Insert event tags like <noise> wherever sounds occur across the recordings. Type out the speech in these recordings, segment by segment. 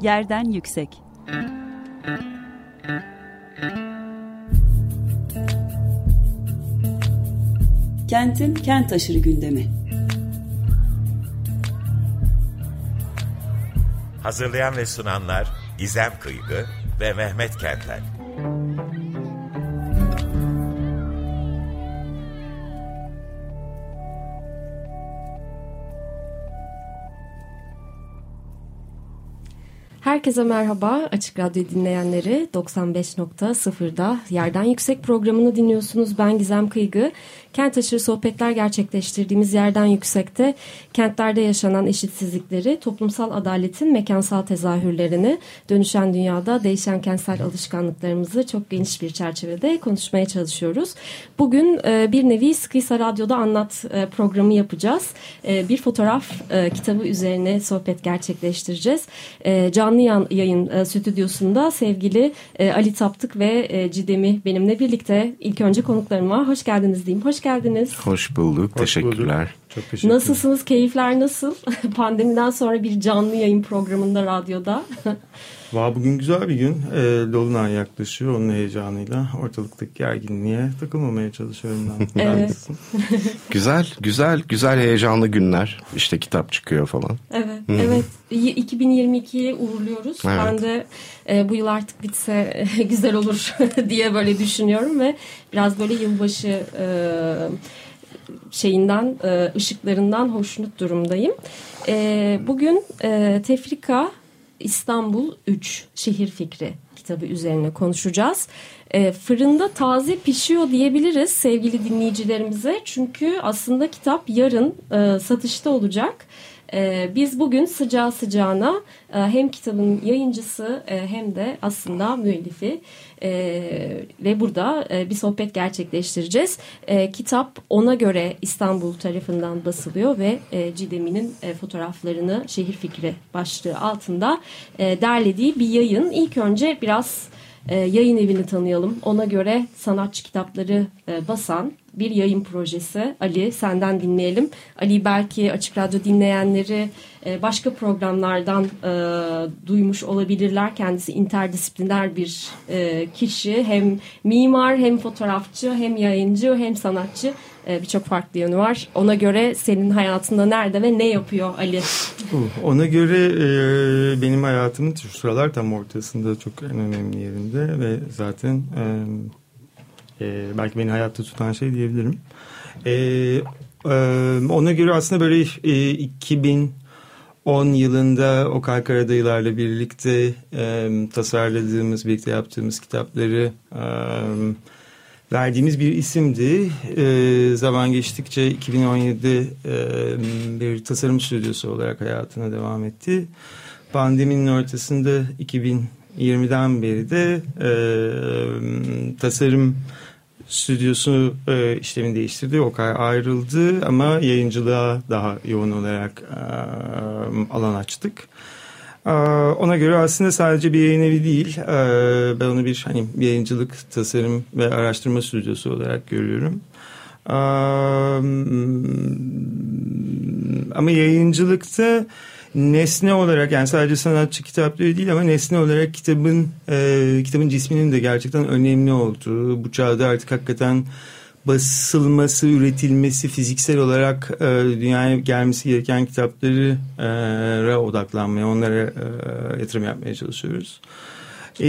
Yerden Yüksek Kentin kent aşırı gündemi. Hazırlayan ve sunanlar Gizem Kıygı ve Mehmet Kentel. Herkese merhaba. Açık Radyo dinleyenleri 95.0'da Yerden Yüksek programını dinliyorsunuz. Ben Gizem Kıygı. Kent aşırı sohbetler gerçekleştirdiğimiz Yerden Yüksek'te kentlerde yaşanan eşitsizlikleri, toplumsal adaletin mekansal tezahürlerini, dönüşen dünyada değişen kentsel alışkanlıklarımızı çok geniş bir çerçevede konuşmaya çalışıyoruz. Bugün e, bir nevi Sıkıysa Radyo'da Anlat e, programı yapacağız. E, bir fotoğraf kitabı üzerine sohbet gerçekleştireceğiz. Canlı yayın stüdyosunda sevgili Ali Taptık ve Cidem'i benimle birlikte ilk önce konuklarıma hoş geldiniz diyeyim. Hoş geldiniz. Hoş bulduk. Hoş Teşekkürler. Bulduk. Çok teşekkür Nasılsınız? Keyifler nasıl? <laughs> Pandemiden sonra bir canlı yayın programında radyoda. <laughs> Valla bugün güzel bir gün. E, Dolunay yaklaşıyor. Onun heyecanıyla ortalıktaki gerginliğe takılmamaya çalışıyorum ben. <laughs> evet. <laughs> güzel, güzel, güzel heyecanlı günler. İşte kitap çıkıyor falan. Evet, Hı-hı. evet. 2022'yi uğurluyoruz. Evet. Ben de e, bu yıl artık bitse e, <laughs> güzel olur diye böyle düşünüyorum ve biraz böyle yılbaşı e, şeyinden, e, ışıklarından hoşnut durumdayım. E, bugün e, Tefrika İstanbul 3 Şehir Fikri kitabı üzerine konuşacağız. E, fırında taze pişiyor diyebiliriz sevgili dinleyicilerimize. Çünkü aslında kitap yarın e, satışta olacak. E, biz bugün sıcağı sıcağına e, hem kitabın yayıncısı e, hem de aslında müellifi e, ve burada bir sohbet gerçekleştireceğiz. Kitap ona göre İstanbul tarafından basılıyor ve Cidemi'nin fotoğraflarını şehir fikri başlığı altında derlediği bir yayın. İlk önce biraz yayın evini tanıyalım. Ona göre sanatçı kitapları basan bir yayın projesi. Ali senden dinleyelim. Ali belki Açık Radyo dinleyenleri e, başka programlardan e, duymuş olabilirler. Kendisi interdisipliner bir e, kişi. Hem mimar hem fotoğrafçı hem yayıncı hem sanatçı. Birçok farklı yönü var. Ona göre senin hayatında nerede ve ne yapıyor Ali? Ona göre e, benim hayatımın şu sıralar tam ortasında çok en önemli yerinde ve zaten... E, e, belki beni hayatta tutan şey diyebilirim. E, e, ona göre aslında böyle e, 2010 yılında Okay Karadayılar'la birlikte e, tasarladığımız, birlikte yaptığımız kitapları e, verdiğimiz bir isimdi. E, zaman geçtikçe 2017'de e, bir tasarım stüdyosu olarak hayatına devam etti. Pandeminin ortasında 2020'den beri de e, tasarım stüdyosu e, işlemini değiştirdi. Okay ayrıldı ama yayıncılığa daha yoğun olarak e, alan açtık. E, ona göre aslında sadece bir yayın evi değil. E, ben onu bir hani yayıncılık, tasarım ve araştırma stüdyosu olarak görüyorum. E, ama yayıncılıkta nesne olarak yani sadece sanatçı kitapları değil ama nesne olarak kitabın e, kitabın cisminin de gerçekten önemli olduğu bu çağda artık hakikaten basılması, üretilmesi, fiziksel olarak e, dünyaya gelmesi gereken kitaplara odaklanmaya, onlara e, yatırım yapmaya çalışıyoruz. E,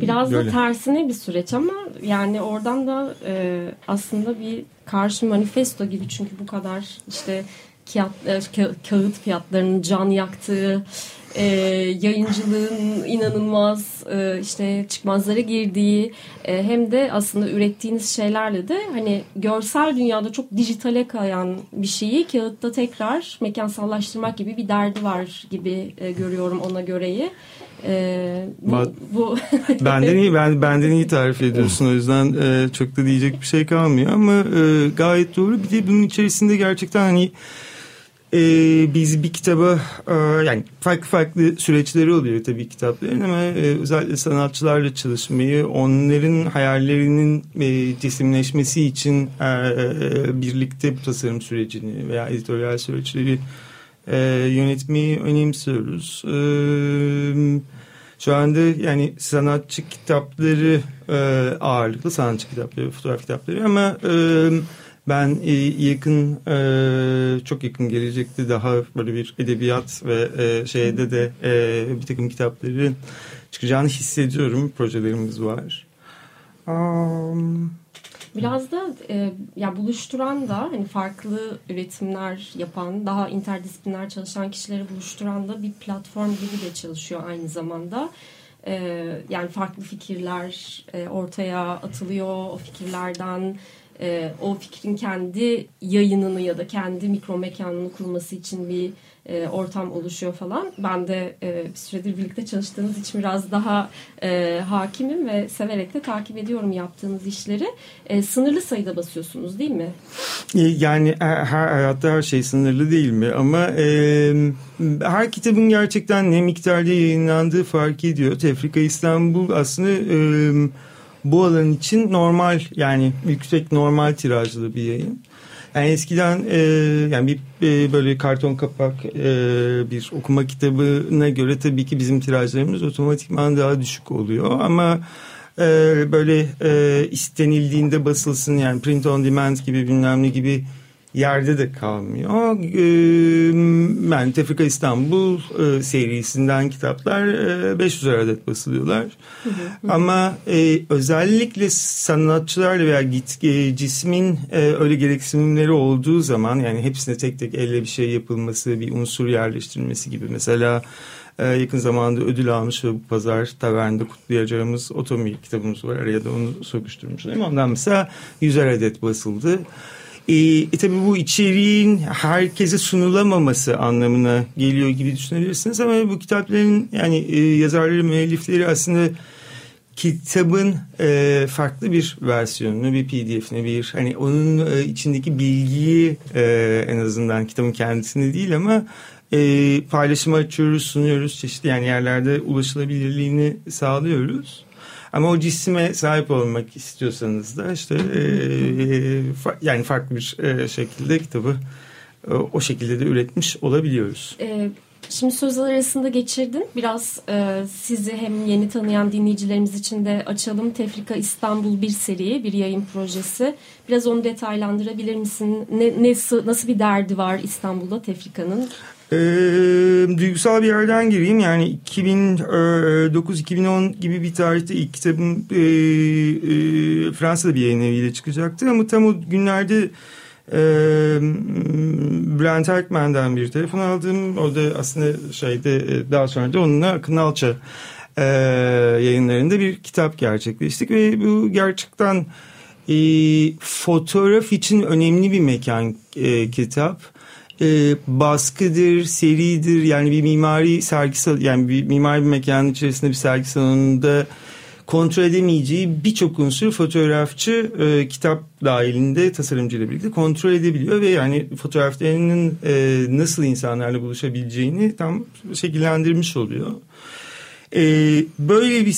Biraz böyle. da tersine bir süreç ama yani oradan da e, aslında bir karşı manifesto gibi çünkü bu kadar işte kağıt, e, kağıt fiyatlarının can yaktığı, e, yayıncılığın inanılmaz e, işte çıkmazlara girdiği e, hem de aslında ürettiğiniz şeylerle de hani görsel dünyada çok dijitale kayan bir şeyi kağıtta tekrar mekansallaştırmak gibi bir derdi var gibi e, görüyorum ona göreyi. Ee, bu, bu... <laughs> benden iyi ben benden iyi tarif ediyorsun o yüzden e, çok da diyecek bir şey kalmıyor ama e, gayet doğru bir de bunun içerisinde gerçekten hani e, biz bir kitaba e, yani farklı farklı süreçleri oluyor tabii kitapların ama e, özellikle sanatçılarla çalışmayı onların hayallerinin e, cisimleşmesi için e, e, birlikte bu tasarım sürecini veya editoryal süreçleri e, yönetmeyi önemsiyoruz. E, şu anda yani sanatçı kitapları e, ağırlıklı sanatçı kitapları, fotoğraf kitapları ama e, ben e, yakın e, çok yakın gelecekte daha böyle bir edebiyat ve e, şeyde de e, bir takım kitapların çıkacağını hissediyorum. Projelerimiz var. Um, Biraz da e, ya buluşturan da hani farklı üretimler yapan, daha interdisipliner çalışan kişileri buluşturan da bir platform gibi de çalışıyor aynı zamanda. E, yani farklı fikirler e, ortaya atılıyor. O fikirlerden e, o fikrin kendi yayınını ya da kendi mikro mekanını kurması için bir e, ortam oluşuyor falan. Ben de e, bir süredir birlikte çalıştığınız için biraz daha e, hakimim ve severek de takip ediyorum yaptığınız işleri. E, sınırlı sayıda basıyorsunuz değil mi? E, yani her, hayatta her şey sınırlı değil mi? Ama e, her kitabın gerçekten ne miktarda yayınlandığı fark ediyor. Tefrika İstanbul aslında... E, bu alan için normal yani yüksek normal tirajlı bir yayın. Yani eskiden e, yani bir e, böyle karton kapak e, bir okuma kitabına göre tabii ki bizim tirajlarımız otomatikman daha düşük oluyor ama e, böyle e, istenildiğinde basılsın yani print on demand gibi bilmem ne gibi yerde de kalmıyor. Ee, yani Tefrika İstanbul e, serisinden kitaplar 500 e, adet basılıyorlar. Ama e, özellikle sanatçılarla veya git, cismin öyle gereksinimleri olduğu zaman yani hepsine tek tek elle bir şey yapılması, bir unsur yerleştirilmesi gibi mesela yakın zamanda ödül almış ve bu pazar tavernde kutlayacağımız otomi kitabımız var. Araya da onu sokuşturmuş. Ondan mesela 100 adet basıldı. E, e tabii bu içeriğin herkese sunulamaması anlamına geliyor gibi düşünebilirsiniz ama bu kitapların yani e, yazarları, müellifleri aslında kitabın e, farklı bir versiyonunu, bir pdf'ini, bir hani onun e, içindeki bilgiyi e, en azından kitabın kendisini değil ama e, paylaşıma açıyoruz, sunuyoruz. Çeşitli yani yerlerde ulaşılabilirliğini sağlıyoruz. Ama o cisme sahip olmak istiyorsanız da işte e, fa, yani farklı bir e, şekilde kitabı e, o şekilde de üretmiş olabiliyoruz. Evet. Şimdi sözler arasında geçirdin. Biraz e, sizi hem yeni tanıyan dinleyicilerimiz için de açalım. Tefrika İstanbul bir seri, bir yayın projesi. Biraz onu detaylandırabilir misin? Ne, ne, nasıl bir derdi var İstanbul'da Tefrika'nın? E, duygusal bir yerden gireyim. Yani 2009-2010 gibi bir tarihte ilk kitabım e, e, Fransa'da bir yayın eviyle çıkacaktı. Ama tam o günlerde e, Bülent Erkmen'den bir telefon aldım. O da aslında şeyde daha sonra da onunla Akın Alça e, yayınlarında bir kitap gerçekleştik. Ve bu gerçekten e, fotoğraf için önemli bir mekan e, kitap e, baskıdır, seridir yani bir mimari sergi yani bir mimari bir mekanın içerisinde bir sergi salonunda kontrol edemeyeceği birçok unsur fotoğrafçı e, kitap dahilinde tasarımcıyla birlikte kontrol edebiliyor ve yani fotoğraflarının e, nasıl insanlarla buluşabileceğini tam şekillendirmiş oluyor. E, böyle bir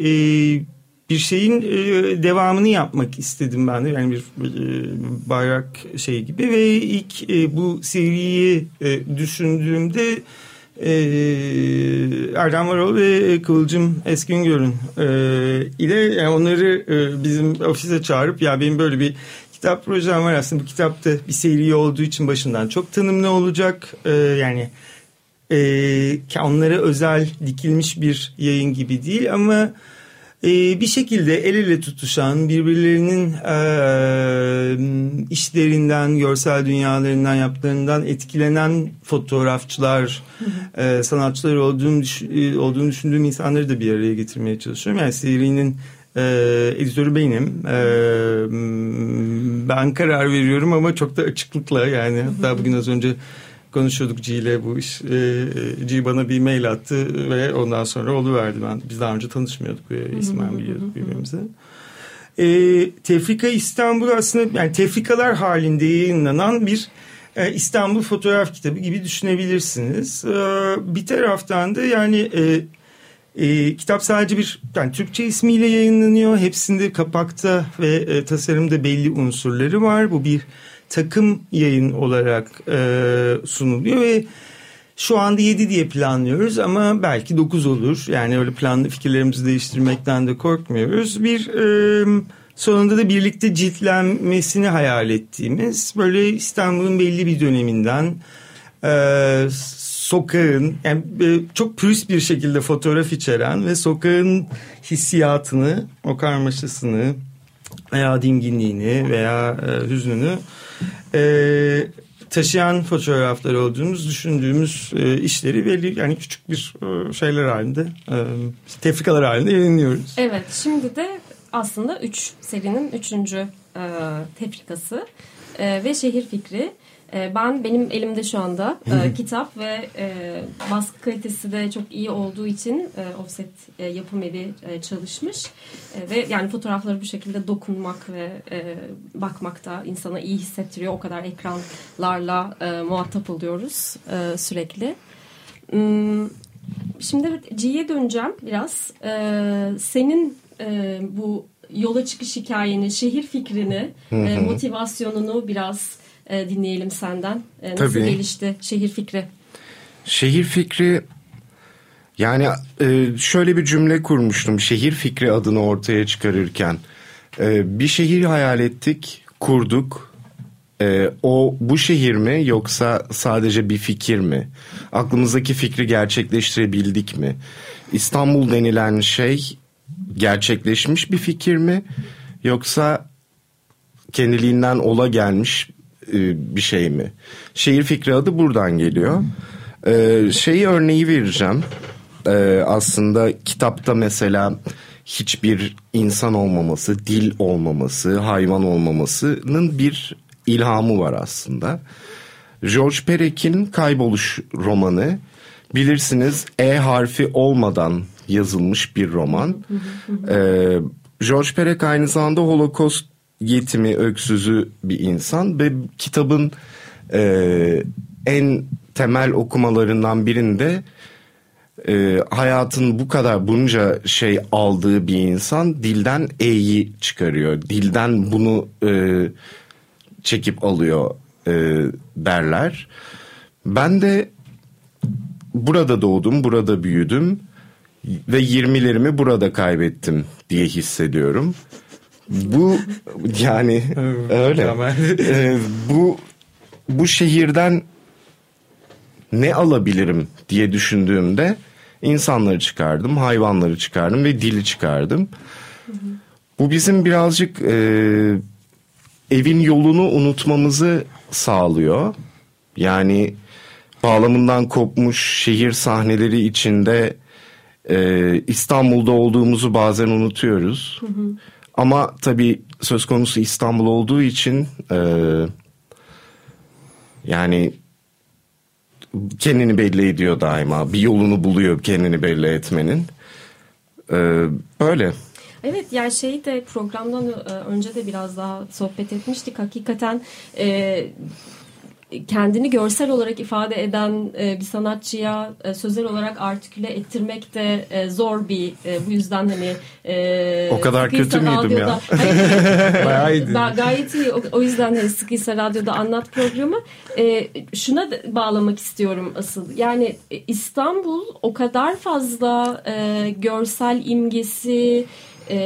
e, bir şeyin e, devamını yapmak istedim ben de. Yani bir e, bayrak şey gibi. Ve ilk e, bu seriyi e, düşündüğümde e, Erdem Varol ve Kıvılcım Eskingör'ün e, ile yani onları e, bizim ofise çağırıp ya benim böyle bir kitap projem var. Aslında bu kitapta bir seri olduğu için başından çok tanımlı olacak. E, yani e, onlara özel dikilmiş bir yayın gibi değil ama e, bir şekilde el ele tutuşan birbirlerinin e, işlerinden, görsel dünyalarından, yaptıklarından etkilenen fotoğrafçılar, e, sanatçılar e, olduğunu düşündüğüm insanları da bir araya getirmeye çalışıyorum. Yani serinin e, editörü benim. E, ben karar veriyorum ama çok da açıklıkla yani hatta bugün az önce konuşuyorduk G ile bu iş. E, G bana bir mail attı ve ondan sonra oluverdi. Ben, biz daha önce tanışmıyorduk. E, ismen biliyorduk birbirimizi. E, Tefrika İstanbul aslında yani tefrikalar halinde yayınlanan bir e, İstanbul fotoğraf kitabı gibi düşünebilirsiniz. E, bir taraftan da yani e, e, kitap sadece bir yani Türkçe ismiyle yayınlanıyor. Hepsinde kapakta ve e, tasarımda belli unsurları var. Bu bir takım yayın olarak e, sunuluyor ve Şu anda 7 diye planlıyoruz ama belki 9 olur. Yani öyle planlı fikirlerimizi değiştirmekten de korkmuyoruz. Bir e, sonunda da birlikte ciltlenmesini hayal ettiğimiz böyle İstanbul'un belli bir döneminden e, sokağın yani e, çok pürüz bir şekilde fotoğraf içeren ve sokağın hissiyatını, o karmaşasını veya dinginliğini veya e, hüznünü e, taşıyan fotoğraflar olduğumuz düşündüğümüz e, işleri belli yani küçük bir e, şeyler halinde e, tefrikalar halinde yayınlıyoruz. Evet şimdi de aslında 3 serinin 3. E, tefrikası e, ve şehir fikri. E, ben benim elimde şu anda e, <laughs> kitap ve e, baskı kalitesi de çok iyi olduğu için e, offset e, yapım evi e, çalışmış e, ve yani fotoğrafları bu şekilde dokunmak ve e, bakmak da insana iyi hissettiriyor. O kadar ekranlarla e, muhatap oluyoruz e, sürekli. Hmm, Şimdi G'ye döneceğim biraz. Ee, senin e, bu yola çıkış hikayeni, şehir fikrini, e, motivasyonunu biraz e, dinleyelim senden. E, nasıl Tabii. gelişti şehir fikri? Şehir fikri yani e, şöyle bir cümle kurmuştum şehir fikri adını ortaya çıkarırken. E, bir şehir hayal ettik, kurduk. E, o bu şehir mi yoksa sadece bir fikir mi? Aklımızdaki fikri gerçekleştirebildik mi? İstanbul denilen şey gerçekleşmiş bir fikir mi yoksa kendiliğinden ola gelmiş bir şey mi? Şehir fikri adı buradan geliyor. E, şeyi örneği vereceğim. E, aslında kitapta mesela hiçbir insan olmaması, dil olmaması, hayvan olmamasının bir ilhamı var aslında. George Perek'in Kayboluş romanı bilirsiniz E harfi olmadan yazılmış bir roman. Ee, George Perec aynı zamanda Holocaust yetimi, öksüzü bir insan ve kitabın e, en temel okumalarından birinde e, hayatın bu kadar bunca şey aldığı bir insan dilden E'yi çıkarıyor. Dilden bunu e, çekip alıyor e, derler. Ben de burada doğdum, burada büyüdüm ve 20'lerimi burada kaybettim diye hissediyorum. Bu yani <laughs> öyle. Ee, bu bu şehirden ne alabilirim diye düşündüğümde insanları çıkardım, hayvanları çıkardım ve dili çıkardım. Bu bizim birazcık e, evin yolunu unutmamızı sağlıyor. Yani bağlamından kopmuş şehir sahneleri içinde e, İstanbul'da olduğumuzu bazen unutuyoruz. Ama tabii söz konusu İstanbul olduğu için e, yani kendini belli ediyor daima. Bir yolunu buluyor kendini belli etmenin. E, böyle. Evet yani şey de programdan e, önce de biraz daha sohbet etmiştik. Hakikaten e, kendini görsel olarak ifade eden e, bir sanatçıya e, sözel olarak artiküle ettirmek de e, zor bir bu yüzden hani O kadar kötü müydüm ya? <laughs> Bayağı iyiydi. Ga- gayet iyi. O, yüzden hani sıkıysa radyoda anlat programı. Şuna bağlamak istiyorum asıl. Yani İstanbul o kadar fazla görsel imgesi,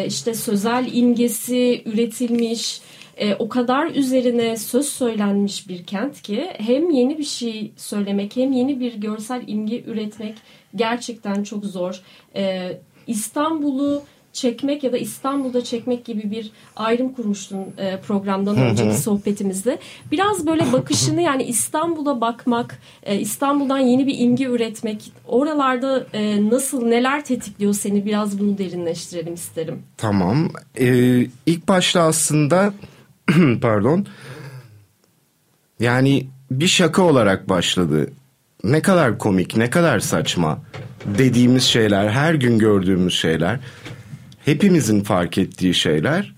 işte sözel imgesi üretilmiş. E, o kadar üzerine söz söylenmiş bir kent ki hem yeni bir şey söylemek hem yeni bir görsel imge üretmek gerçekten çok zor. E, İstanbul'u çekmek ya da İstanbul'da çekmek gibi bir ayrım kurmuştun e, programdan önceki sohbetimizde. Biraz böyle bakışını yani İstanbul'a bakmak, e, İstanbul'dan yeni bir imge üretmek, oralarda e, nasıl neler tetikliyor seni biraz bunu derinleştirelim isterim. Tamam. Ee, ilk başta aslında <clears throat> pardon. Yani bir şaka olarak başladı. Ne kadar komik, ne kadar saçma dediğimiz şeyler, her gün gördüğümüz şeyler, hepimizin fark ettiği şeyler.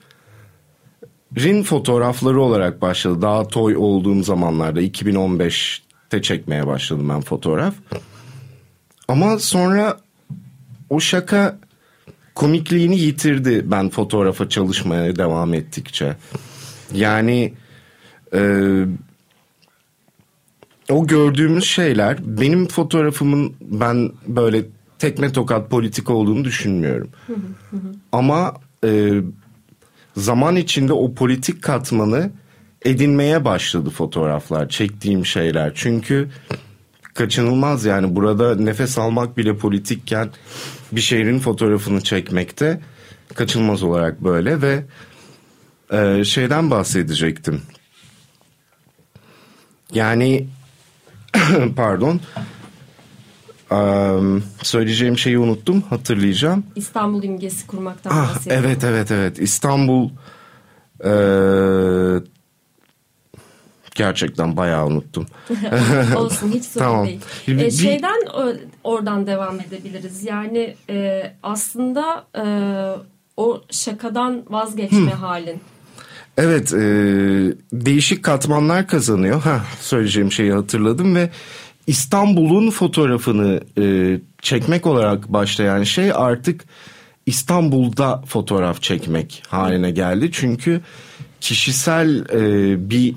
Rin fotoğrafları olarak başladı. Daha toy olduğum zamanlarda 2015'te çekmeye başladım ben fotoğraf. Ama sonra o şaka komikliğini yitirdi ben fotoğrafa çalışmaya devam ettikçe. Yani e, o gördüğümüz şeyler benim fotoğrafımın ben böyle tekme tokat politik olduğunu düşünmüyorum. Ama e, zaman içinde o politik katmanı edinmeye başladı fotoğraflar, çektiğim şeyler. Çünkü kaçınılmaz yani burada nefes almak bile politikken bir şehrin fotoğrafını çekmekte kaçınılmaz olarak böyle ve e, şeyden bahsedecektim. Yani <clears throat> pardon um, söyleyeceğim şeyi unuttum hatırlayacağım. İstanbul imgesi kurmaktan Ah, bahsediyorum. evet evet evet İstanbul e, gerçekten bayağı unuttum. <laughs> Olsun hiç sorun <laughs> Tamam. değil. Ee, bir- şeyden oradan devam edebiliriz. Yani e, aslında e, o şakadan vazgeçme halin. Evet e, değişik katmanlar kazanıyor. Ha söyleyeceğim şeyi hatırladım ve İstanbul'un fotoğrafını e, çekmek olarak başlayan şey artık İstanbul'da fotoğraf çekmek haline geldi. Çünkü kişisel e, bir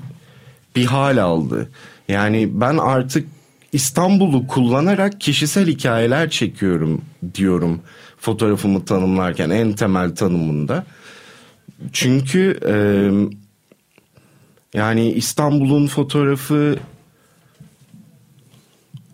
bir hal aldı. Yani ben artık İstanbul'u kullanarak kişisel hikayeler çekiyorum diyorum fotoğrafımı tanımlarken en temel tanımında. Çünkü e, yani İstanbul'un fotoğrafı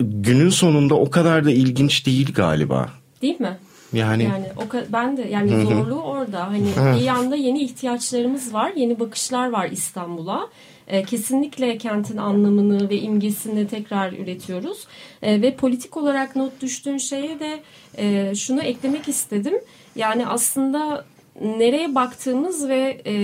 günün sonunda o kadar da ilginç değil galiba. Değil mi? Yani, Yani o ben de yani zorluğu orada. Hani bir yanda yeni ihtiyaçlarımız var, yeni bakışlar var İstanbul'a. Ee, kesinlikle kentin anlamını ve imgesini tekrar üretiyoruz. Ee, ve politik olarak not düştüğün şeye de e, şunu eklemek istedim. Yani aslında nereye baktığımız ve e,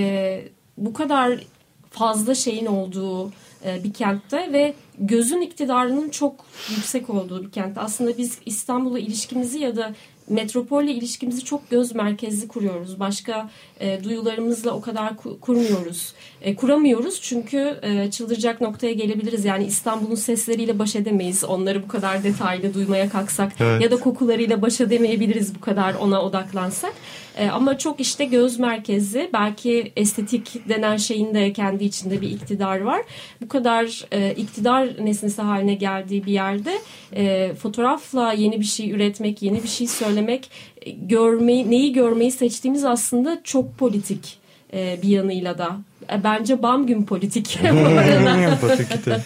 bu kadar fazla şeyin olduğu e, bir kentte ve gözün iktidarının çok yüksek olduğu bir kentte. Aslında biz İstanbul'la ilişkimizi ya da metropolle ilişkimizi çok göz merkezli kuruyoruz. Başka e, duyularımızla o kadar ku- kurmuyoruz. E, kuramıyoruz çünkü e, çıldıracak noktaya gelebiliriz. Yani İstanbul'un sesleriyle baş edemeyiz. Onları bu kadar detaylı duymaya kalksak Evet. ya da kokularıyla baş edemeyebiliriz bu kadar ona odaklansak. E, ama çok işte göz merkezi belki estetik denen şeyin de kendi içinde bir iktidar var. Bu kadar e, iktidar nesnesi haline geldiği bir yerde e, fotoğrafla yeni bir şey üretmek, yeni bir şey söylemek, e, görmeyi, neyi görmeyi seçtiğimiz aslında çok politik e, bir yanıyla da. E, bence bam gün politik <laughs> bu arada. <laughs> Pataküte.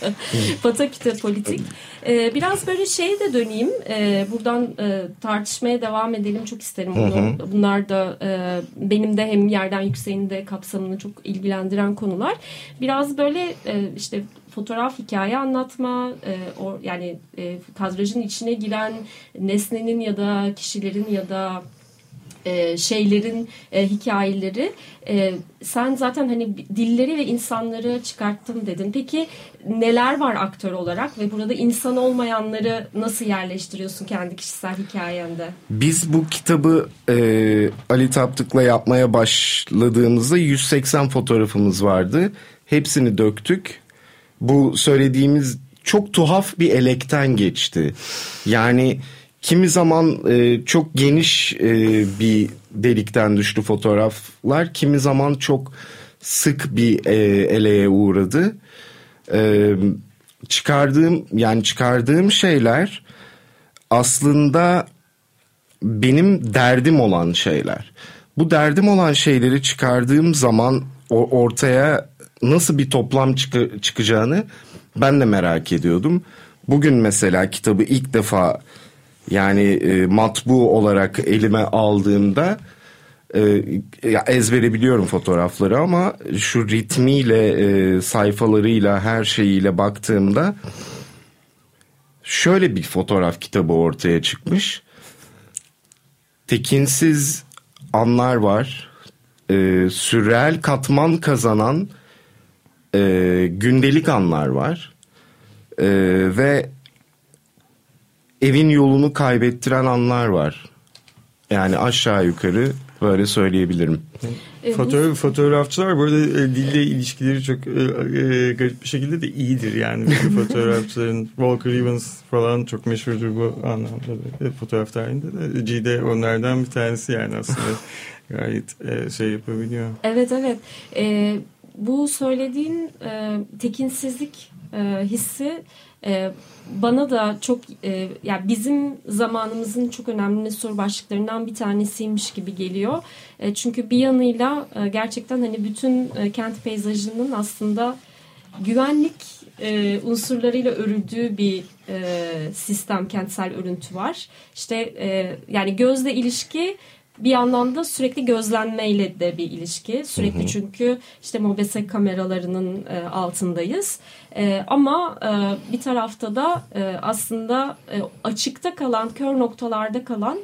Pataküte <laughs> politik. Ee, biraz böyle şeye de döneyim. Ee, buradan e, tartışmaya devam edelim. Çok isterim bunu. Bunlar da e, benim de hem yerden yükseğin de kapsamını çok ilgilendiren konular. Biraz böyle e, işte fotoğraf hikaye anlatma e, o, yani e, kadrajın içine giren nesnenin ya da kişilerin ya da e, şeylerin e, hikayeleri e, sen zaten hani dilleri ve insanları çıkarttım dedin. Peki neler var aktör olarak ve burada insan olmayanları nasıl yerleştiriyorsun kendi kişisel hikayende? Biz bu kitabı e, Ali Taptık'la yapmaya başladığımızda 180 fotoğrafımız vardı. Hepsini döktük. Bu söylediğimiz çok tuhaf bir elekten geçti. Yani kimi zaman e, çok geniş e, bir delikten düştü fotoğraflar. Kimi zaman çok sık bir e, eleğe uğradı. E, çıkardığım yani çıkardığım şeyler aslında benim derdim olan şeyler. Bu derdim olan şeyleri çıkardığım zaman ortaya nasıl bir toplam çıkı- çıkacağını ben de merak ediyordum. Bugün mesela kitabı ilk defa yani e, matbu olarak elime aldığımda e, ya ezbere biliyorum fotoğrafları ama şu ritmiyle e, sayfalarıyla her şeyiyle baktığımda şöyle bir fotoğraf kitabı ortaya çıkmış. Tekinsiz anlar var. E, sürreel katman kazanan e, gündelik anlar var. E, ve evin yolunu kaybettiren anlar var. Yani aşağı yukarı böyle söyleyebilirim. E, bu- Fotoğraf, fotoğrafçılar burada e, dille ilişkileri çok e, e, garip bir şekilde de iyidir yani. <laughs> Fotoğrafçıların Walker Evans falan çok meşhurdur bu anlamda da. E, fotoğraf tarihinde de. G de onlardan bir tanesi yani aslında. <laughs> Gayet e, şey yapabiliyor. Evet evet. Ee, bu söylediğin e, tekinsizlik e, hissi E, bana da çok e, yani bizim zamanımızın çok önemli soru başlıklarından bir tanesiymiş gibi geliyor. E, çünkü bir yanıyla e, gerçekten hani bütün e, kent peyzajının aslında güvenlik unsurlarıyla örüldüğü bir sistem kentsel örüntü var. İşte yani gözle ilişki bir yandan da sürekli gözlenmeyle de bir ilişki. Sürekli hı hı. çünkü işte mobese kameralarının e, altındayız. E, ama e, bir tarafta da e, aslında e, açıkta kalan, kör noktalarda kalan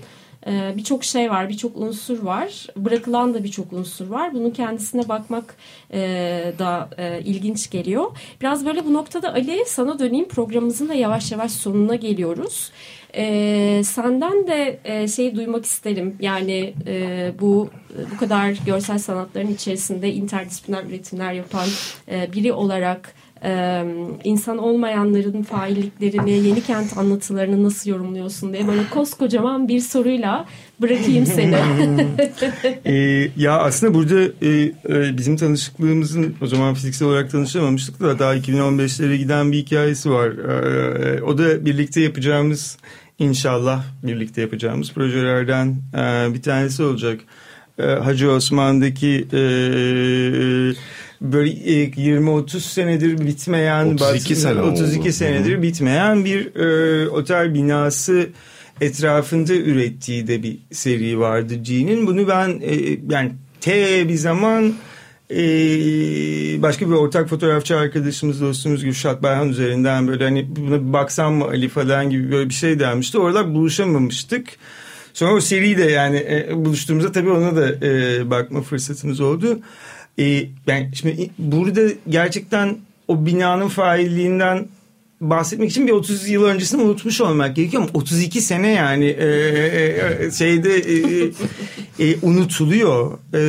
e, birçok şey var, birçok unsur var. Bırakılan da birçok unsur var. Bunun kendisine bakmak e, da e, ilginç geliyor. Biraz böyle bu noktada Ali sana döneyim. Programımızın da yavaş yavaş sonuna geliyoruz. E, senden de e, şey duymak isterim. Yani e, bu bu kadar görsel sanatların içerisinde interdisipliner üretimler yapan e, biri olarak e, insan olmayanların failliklerini, yeni kent anlatılarını nasıl yorumluyorsun diye böyle koskocaman bir soruyla bırakayım seni. <laughs> e, ya aslında burada e, e, bizim tanışıklığımızın o zaman fiziksel olarak tanışamamıştık da daha 2015'lere giden bir hikayesi var. E, o da birlikte yapacağımız inşallah birlikte yapacağımız projelerden e, bir tanesi olacak. E, Hacı Osman'daki e, böyle 20-30 senedir bitmeyen 32 sene 32 oldu. senedir bitmeyen bir e, otel binası etrafında ürettiği de bir seri vardı G'nin. Bunu ben e, yani T bir zaman e, başka bir ortak fotoğrafçı arkadaşımız dostumuz Gülşat Bayhan üzerinden böyle hani buna baksam mı Ali falan gibi böyle bir şey denmişti. Orada buluşamamıştık. Sonra o seri de yani e, buluştuğumuzda tabii ona da e, bakma fırsatımız oldu. E, ben şimdi burada gerçekten o binanın failliğinden bahsetmek için bir 30 yıl öncesini unutmuş olmak gerekiyor ama 32 sene yani e, e, şeyde e, e, unutuluyor e,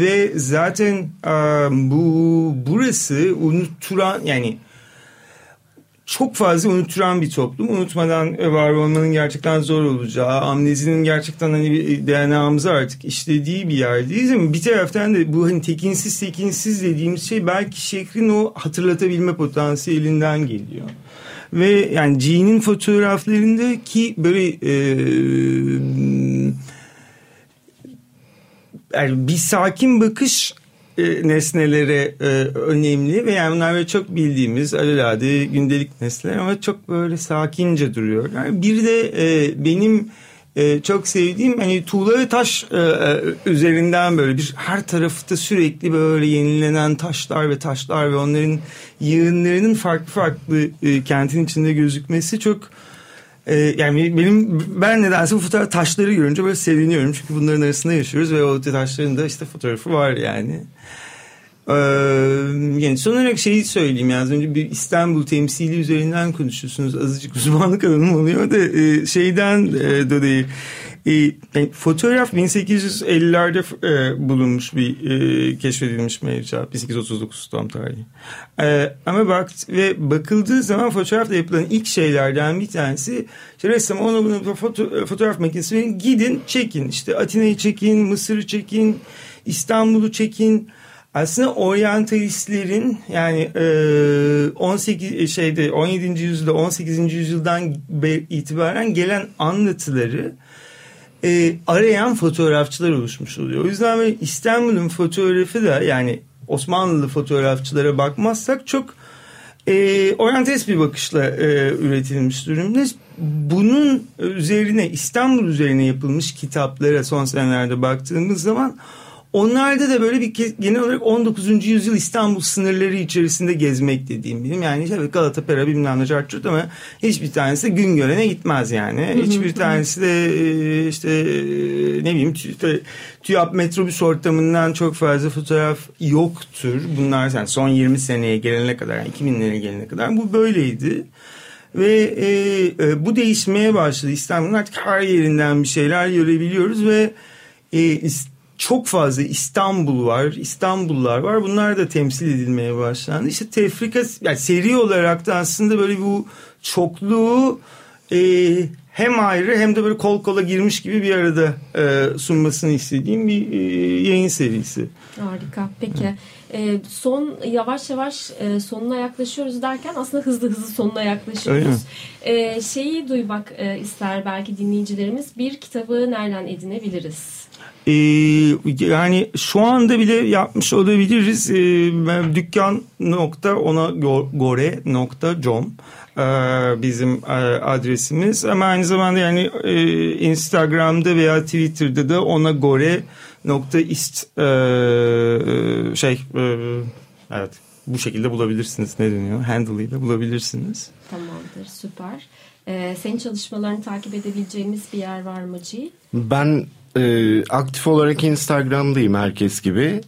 ve zaten e, bu burası unuturan yani çok fazla unuturan bir toplum. Unutmadan var olmanın gerçekten zor olacağı, amnezinin gerçekten hani bir DNA'mıza artık işlediği bir yerdeyiz ama bir taraftan da bu hani tekinsiz tekinsiz dediğimiz şey belki şehrin o hatırlatabilme potansiyelinden geliyor. Ve yani G'nin fotoğraflarında ki böyle e, yani bir sakin bakış e, nesnelere önemli ve yani bunlar böyle çok bildiğimiz alelade gündelik nesneler ama çok böyle sakince duruyor. Yani bir de e, benim e, çok sevdiğim hani tuğla ve taş e, üzerinden böyle bir her tarafta sürekli böyle yenilenen taşlar ve taşlar ve onların yığınlarının farklı farklı kentin içinde gözükmesi çok e, yani benim ben nedense bu fotoğraf taşları görünce böyle seviniyorum çünkü bunların arasında yaşıyoruz ve o taşların da işte fotoğrafı var yani. Ee, yani son olarak şeyi söyleyeyim yani önce bir İstanbul temsili üzerinden konuşuyorsunuz. Azıcık uzmanlık alanım oluyor da e, şeyden e, dolayı e, yani fotoğraf 1850'lerde e, bulunmuş bir e, keşfedilmiş mevcut 1839 tam tarihi. E, ama bak ve bakıldığı zaman fotoğrafla yapılan ilk şeylerden bir tanesi işte ressam onu bunu foto, fotoğraf makinesi gidin çekin. İşte Atina'yı çekin Mısır'ı çekin İstanbul'u çekin aslında oryantalistlerin yani 18 e, şeyde 17. yüzyılda 18. yüzyıldan itibaren gelen anlatıları e, arayan fotoğrafçılar oluşmuş oluyor. O yüzden İstanbul'un fotoğrafı da yani Osmanlılı fotoğrafçılara bakmazsak çok e, oryantalist bir bakışla e, üretilmiş durumda. Bunun üzerine İstanbul üzerine yapılmış kitaplara son senelerde baktığımız zaman Onlarda da böyle bir genel olarak 19. yüzyıl İstanbul sınırları içerisinde gezmek dediğim benim. Yani işte Galata Pera bilmem ne çarçurt ama hiçbir tanesi gün görene gitmez yani. Hiçbir tanesi de e, işte e, ne bileyim işte, TÜYAP metrobüs ortamından çok fazla fotoğraf yoktur. Bunlar yani son 20 seneye gelene kadar yani 2000'lere gelene kadar bu böyleydi. Ve e, e, bu değişmeye başladı. İstanbul'un artık her yerinden bir şeyler görebiliyoruz ve e, çok fazla İstanbul var, İstanbullular var. Bunlar da temsil edilmeye başlandı. İşte tefrika, yani seri olarak da aslında böyle bu çokluğu e, hem ayrı hem de böyle kol kola girmiş gibi bir arada e, sunmasını istediğim bir e, yayın serisi. Harika. Peki. E, son yavaş yavaş e, sonuna yaklaşıyoruz derken aslında hızlı hızlı sonuna yaklaşıyoruz. E, şeyi duymak e, ister belki dinleyicilerimiz. Bir kitabı nereden edinebiliriz? Ee, yani şu anda bile yapmış olabiliriz. Ee, dükkan nokta ona gore nokta com ee, bizim e, adresimiz ama aynı zamanda yani e, Instagram'da veya Twitter'da da ona gore nokta ist e, şey evet bu şekilde bulabilirsiniz ne deniyor handle ile bulabilirsiniz. Tamamdır süper. Ee, senin çalışmalarını takip edebileceğimiz bir yer var mı G? Ben e, aktif olarak Instagram'dayım herkes gibi.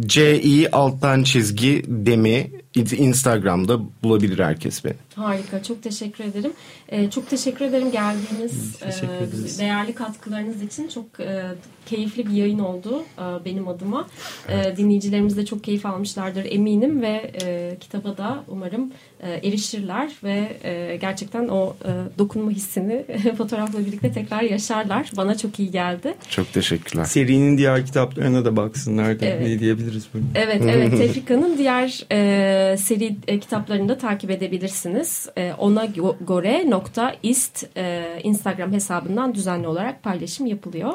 C-I alttan çizgi demi Instagram'da bulabilir herkes beni. Harika. Çok teşekkür ederim. Ee, çok teşekkür ederim geldiğiniz e, değerli katkılarınız için. Çok e, keyifli bir yayın oldu e, benim adıma. E, dinleyicilerimiz de çok keyif almışlardır eminim ve e, kitaba da umarım e, erişirler ve e, gerçekten o e, dokunma hissini <laughs> fotoğrafla birlikte tekrar yaşarlar. Bana çok iyi geldi. Çok teşekkürler. Serinin diğer kitaplarına da baksınlar da evet. ne diyebiliriz bunu. Evet, evet. <laughs> Tefrika'nın diğer e, seri e, kitaplarını da takip edebilirsiniz. E, ona gore.ist e, Instagram hesabından düzenli olarak paylaşım yapılıyor.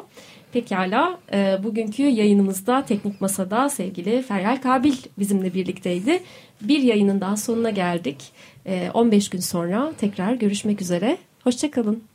Pekala e, bugünkü yayınımızda Teknik Masa'da sevgili Feryal Kabil bizimle birlikteydi. Bir yayının daha sonuna geldik. E, 15 gün sonra tekrar görüşmek üzere. Hoşçakalın.